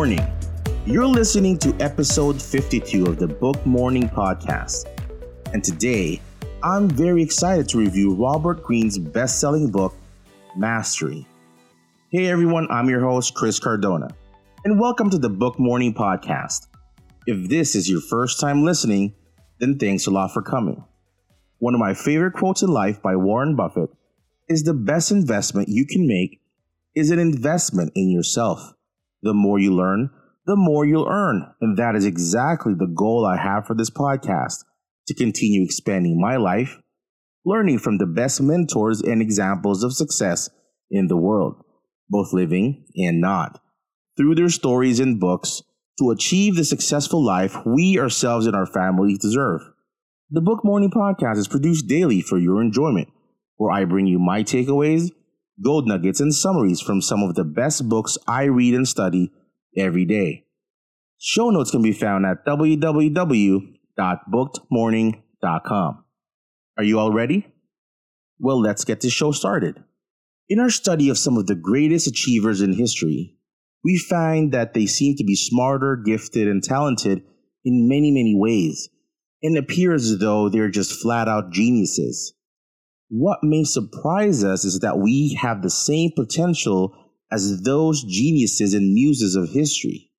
Morning. You're listening to episode 52 of the Book Morning Podcast. And today, I'm very excited to review Robert Greene's best selling book, Mastery. Hey everyone, I'm your host, Chris Cardona, and welcome to the Book Morning Podcast. If this is your first time listening, then thanks a lot for coming. One of my favorite quotes in life by Warren Buffett is the best investment you can make is an investment in yourself. The more you learn, the more you'll earn. And that is exactly the goal I have for this podcast to continue expanding my life, learning from the best mentors and examples of success in the world, both living and not, through their stories and books to achieve the successful life we ourselves and our families deserve. The Book Morning Podcast is produced daily for your enjoyment, where I bring you my takeaways gold nuggets, and summaries from some of the best books I read and study every day. Show notes can be found at www.bookedmorning.com. Are you all ready? Well, let's get this show started. In our study of some of the greatest achievers in history, we find that they seem to be smarter, gifted, and talented in many, many ways, and appear as though they're just flat out geniuses. What may surprise us is that we have the same potential as those geniuses and muses of history.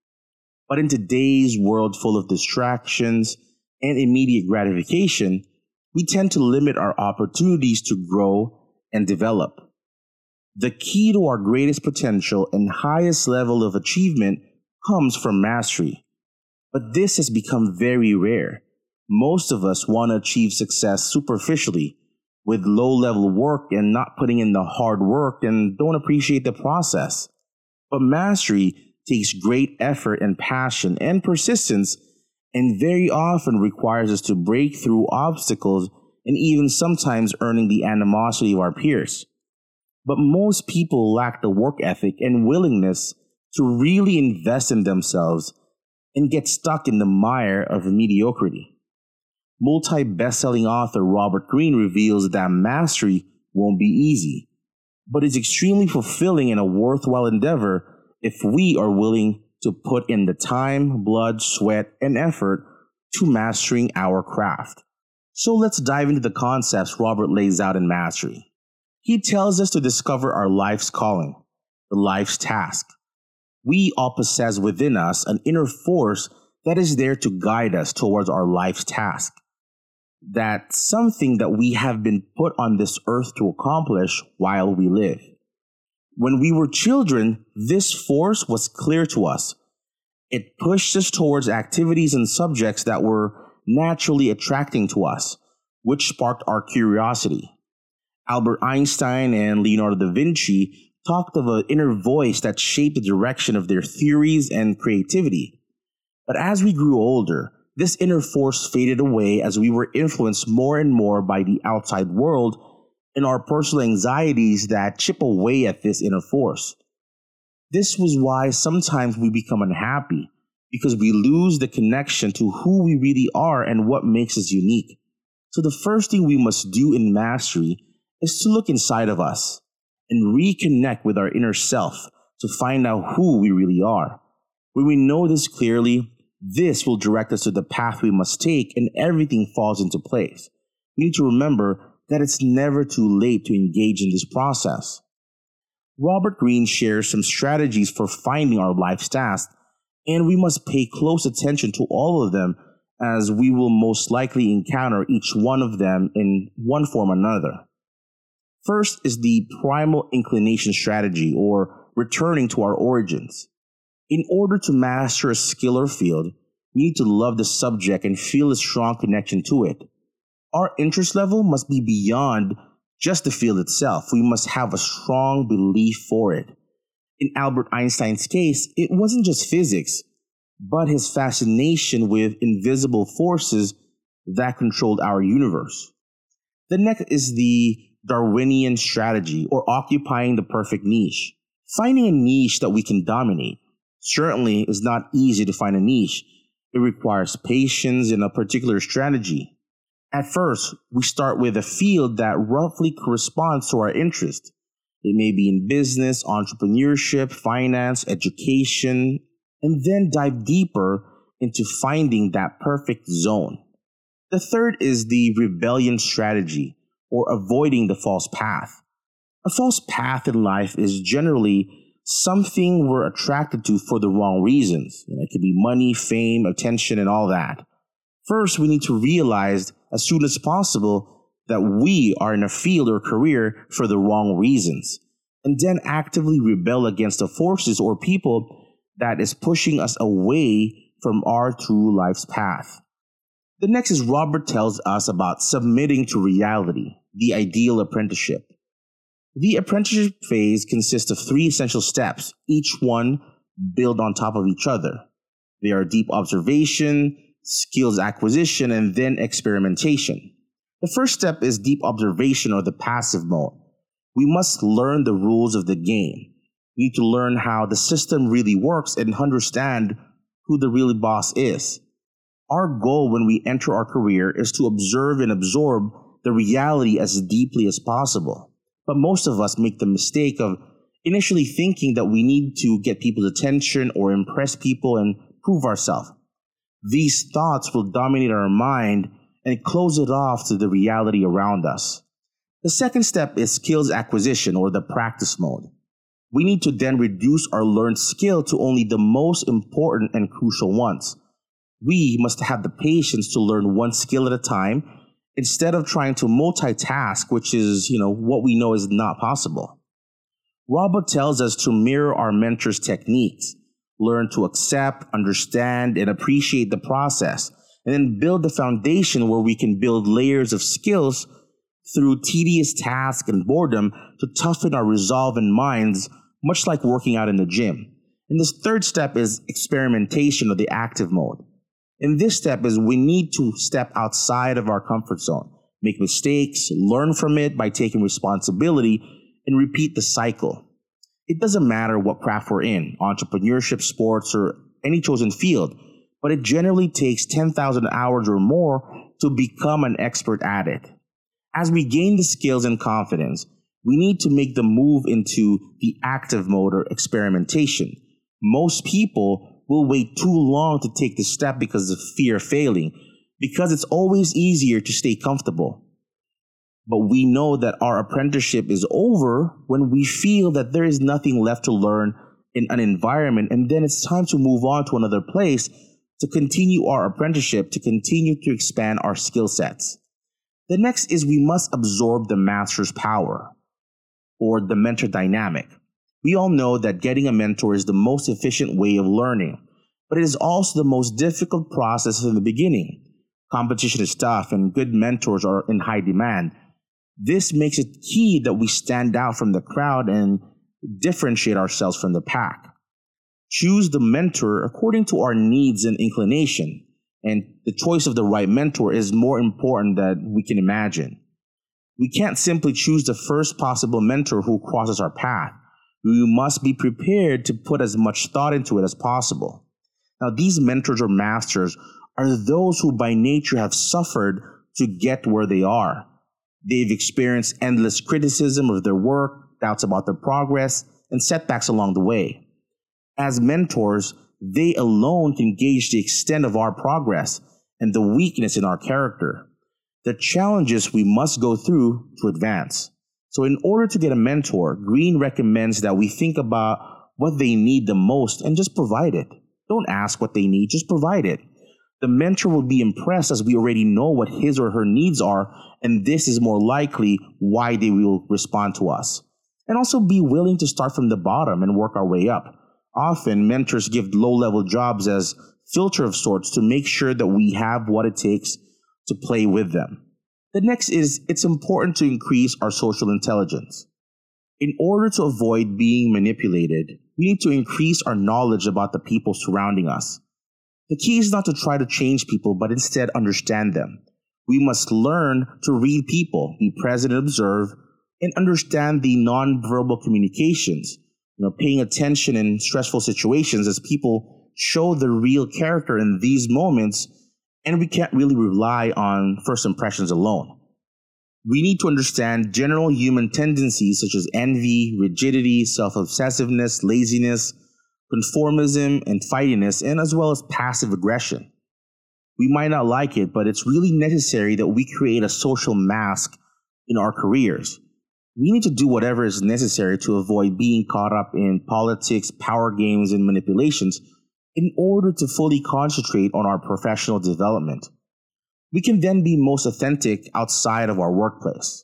But in today's world full of distractions and immediate gratification, we tend to limit our opportunities to grow and develop. The key to our greatest potential and highest level of achievement comes from mastery. But this has become very rare. Most of us want to achieve success superficially with low level work and not putting in the hard work and don't appreciate the process. But mastery takes great effort and passion and persistence and very often requires us to break through obstacles and even sometimes earning the animosity of our peers. But most people lack the work ethic and willingness to really invest in themselves and get stuck in the mire of mediocrity multi best-selling author Robert Greene reveals that mastery won't be easy, but is extremely fulfilling and a worthwhile endeavor if we are willing to put in the time, blood, sweat, and effort to mastering our craft. So let's dive into the concepts Robert lays out in Mastery. He tells us to discover our life's calling, the life's task. We all possess within us an inner force that is there to guide us towards our life's task that something that we have been put on this earth to accomplish while we live. When we were children, this force was clear to us. It pushed us towards activities and subjects that were naturally attracting to us, which sparked our curiosity. Albert Einstein and Leonardo da Vinci talked of an inner voice that shaped the direction of their theories and creativity. But as we grew older, this inner force faded away as we were influenced more and more by the outside world and our personal anxieties that chip away at this inner force. This was why sometimes we become unhappy because we lose the connection to who we really are and what makes us unique. So, the first thing we must do in mastery is to look inside of us and reconnect with our inner self to find out who we really are. When we know this clearly, this will direct us to the path we must take, and everything falls into place. We need to remember that it's never too late to engage in this process. Robert Greene shares some strategies for finding our life's task, and we must pay close attention to all of them as we will most likely encounter each one of them in one form or another. First is the primal inclination strategy, or returning to our origins. In order to master a skill or field, we need to love the subject and feel a strong connection to it. Our interest level must be beyond just the field itself. We must have a strong belief for it. In Albert Einstein's case, it wasn't just physics, but his fascination with invisible forces that controlled our universe. The next is the Darwinian strategy, or occupying the perfect niche. Finding a niche that we can dominate. Certainly, it's not easy to find a niche. It requires patience and a particular strategy. At first, we start with a field that roughly corresponds to our interest. It may be in business, entrepreneurship, finance, education, and then dive deeper into finding that perfect zone. The third is the rebellion strategy or avoiding the false path. A false path in life is generally something we're attracted to for the wrong reasons. You know, it could be money, fame, attention, and all that. First, we need to realize as soon as possible that we are in a field or career for the wrong reasons, and then actively rebel against the forces or people that is pushing us away from our true life's path. The next is Robert tells us about submitting to reality, the ideal apprenticeship. The apprenticeship phase consists of three essential steps, each one build on top of each other. They are deep observation, skills acquisition, and then experimentation. The first step is deep observation or the passive mode. We must learn the rules of the game. We need to learn how the system really works and understand who the real boss is. Our goal when we enter our career is to observe and absorb the reality as deeply as possible. But most of us make the mistake of initially thinking that we need to get people's attention or impress people and prove ourselves. These thoughts will dominate our mind and close it off to the reality around us. The second step is skills acquisition or the practice mode. We need to then reduce our learned skill to only the most important and crucial ones. We must have the patience to learn one skill at a time instead of trying to multitask, which is, you know, what we know is not possible. Robert tells us to mirror our mentor's techniques learn to accept, understand, and appreciate the process, and then build the foundation where we can build layers of skills through tedious tasks and boredom to toughen our resolve and minds, much like working out in the gym. And this third step is experimentation or the active mode. In this step is we need to step outside of our comfort zone, make mistakes, learn from it by taking responsibility, and repeat the cycle it doesn't matter what craft we're in, entrepreneurship, sports, or any chosen field, but it generally takes 10,000 hours or more to become an expert at it. As we gain the skills and confidence, we need to make the move into the active mode or experimentation. Most people will wait too long to take the step because of fear of failing, because it's always easier to stay comfortable. But we know that our apprenticeship is over when we feel that there is nothing left to learn in an environment, and then it's time to move on to another place to continue our apprenticeship, to continue to expand our skill sets. The next is we must absorb the master's power or the mentor dynamic. We all know that getting a mentor is the most efficient way of learning, but it is also the most difficult process in the beginning. Competition is tough and good mentors are in high demand. This makes it key that we stand out from the crowd and differentiate ourselves from the pack. Choose the mentor according to our needs and inclination, and the choice of the right mentor is more important than we can imagine. We can't simply choose the first possible mentor who crosses our path. We must be prepared to put as much thought into it as possible. Now, these mentors or masters are those who by nature have suffered to get where they are. They've experienced endless criticism of their work, doubts about their progress, and setbacks along the way. As mentors, they alone can gauge the extent of our progress and the weakness in our character, the challenges we must go through to advance. So, in order to get a mentor, Greene recommends that we think about what they need the most and just provide it. Don't ask what they need, just provide it. The mentor will be impressed as we already know what his or her needs are, and this is more likely why they will respond to us. And also be willing to start from the bottom and work our way up. Often, mentors give low level jobs as filter of sorts to make sure that we have what it takes to play with them. The next is it's important to increase our social intelligence. In order to avoid being manipulated, we need to increase our knowledge about the people surrounding us. The key is not to try to change people, but instead understand them. We must learn to read people, be present and observe, and understand the nonverbal communications. You know, paying attention in stressful situations as people show their real character in these moments, and we can't really rely on first impressions alone. We need to understand general human tendencies such as envy, rigidity, self obsessiveness, laziness, conformism, and flightiness, and as well as passive aggression. We might not like it, but it's really necessary that we create a social mask in our careers. We need to do whatever is necessary to avoid being caught up in politics, power games, and manipulations in order to fully concentrate on our professional development. We can then be most authentic outside of our workplace.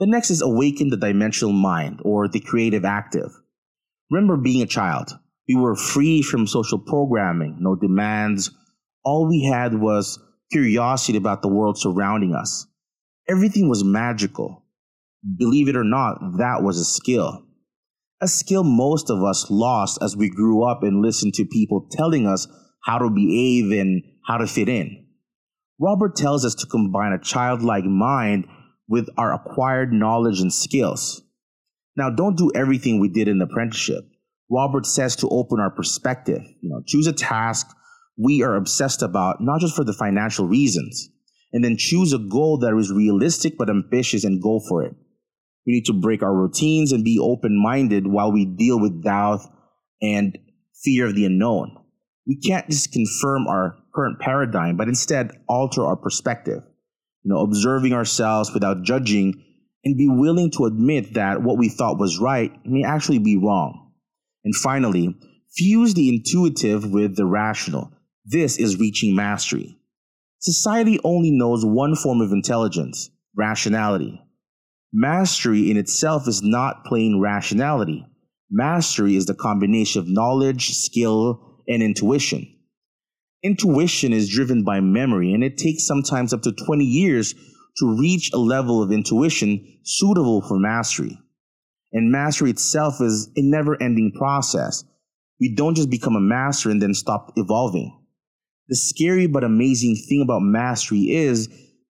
The next is awaken the dimensional mind or the creative active. Remember being a child. We were free from social programming, no demands. All we had was curiosity about the world surrounding us. Everything was magical. Believe it or not, that was a skill. A skill most of us lost as we grew up and listened to people telling us how to behave and how to fit in. Robert tells us to combine a childlike mind with our acquired knowledge and skills. Now, don't do everything we did in apprenticeship. Robert says to open our perspective. You know, choose a task we are obsessed about, not just for the financial reasons, and then choose a goal that is realistic but ambitious and go for it. We need to break our routines and be open minded while we deal with doubt and fear of the unknown. We can't just confirm our current paradigm, but instead alter our perspective. You know, observing ourselves without judging and be willing to admit that what we thought was right may actually be wrong. And finally, fuse the intuitive with the rational. This is reaching mastery. Society only knows one form of intelligence rationality. Mastery in itself is not plain rationality. Mastery is the combination of knowledge, skill, and intuition. Intuition is driven by memory, and it takes sometimes up to 20 years to reach a level of intuition suitable for mastery. And mastery itself is a never ending process. We don't just become a master and then stop evolving. The scary but amazing thing about mastery is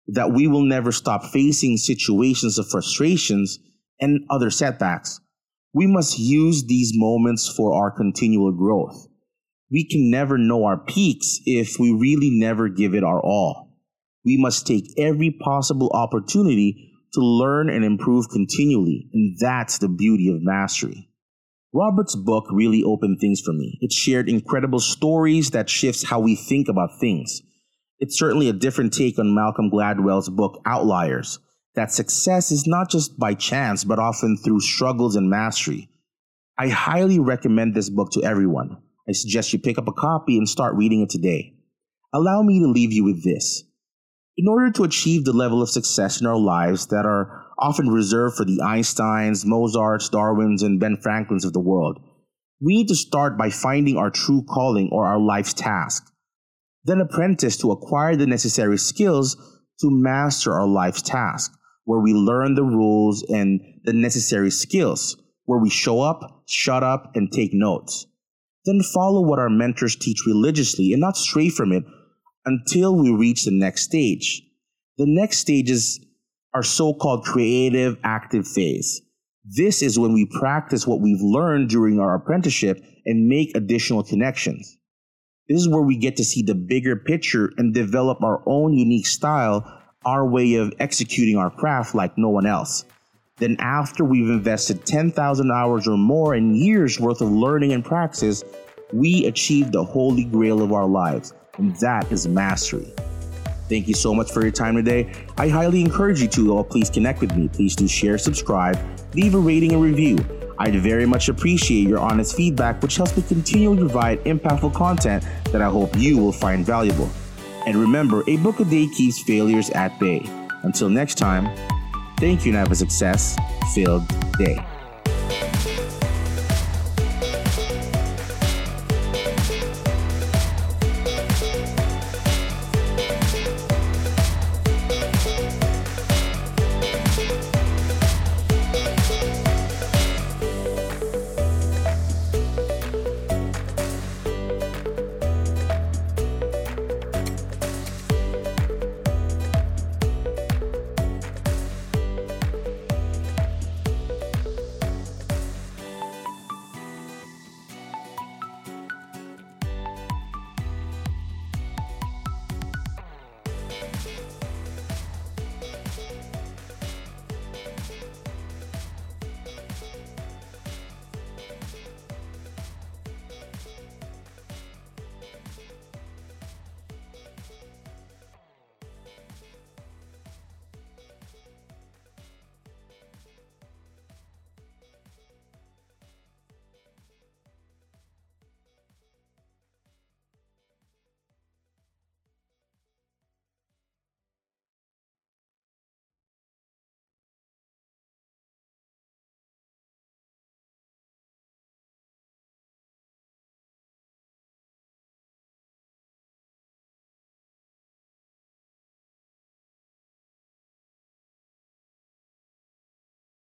that we will never stop facing situations of frustrations and other setbacks. We must use these moments for our continual growth. We can never know our peaks if we really never give it our all. We must take every possible opportunity to learn and improve continually, and that's the beauty of mastery. Robert's book really opened things for me. It shared incredible stories that shifts how we think about things. It's certainly a different take on Malcolm Gladwell's book Outliers, that success is not just by chance, but often through struggles and mastery. I highly recommend this book to everyone. I suggest you pick up a copy and start reading it today. Allow me to leave you with this. In order to achieve the level of success in our lives that are often reserved for the Einsteins, Mozarts, Darwins, and Ben Franklins of the world, we need to start by finding our true calling or our life's task. Then apprentice to acquire the necessary skills to master our life's task, where we learn the rules and the necessary skills, where we show up, shut up, and take notes. Then follow what our mentors teach religiously and not stray from it until we reach the next stage. The next stage is our so called creative active phase. This is when we practice what we've learned during our apprenticeship and make additional connections. This is where we get to see the bigger picture and develop our own unique style, our way of executing our craft like no one else. Then, after we've invested 10,000 hours or more and years worth of learning and practice, we achieve the holy grail of our lives and that is mastery. Thank you so much for your time today. I highly encourage you to all please connect with me. Please do share, subscribe, leave a rating and review. I'd very much appreciate your honest feedback, which helps me continue to provide impactful content that I hope you will find valuable. And remember, a book a day keeps failures at bay. Until next time, thank you and have a success filled day.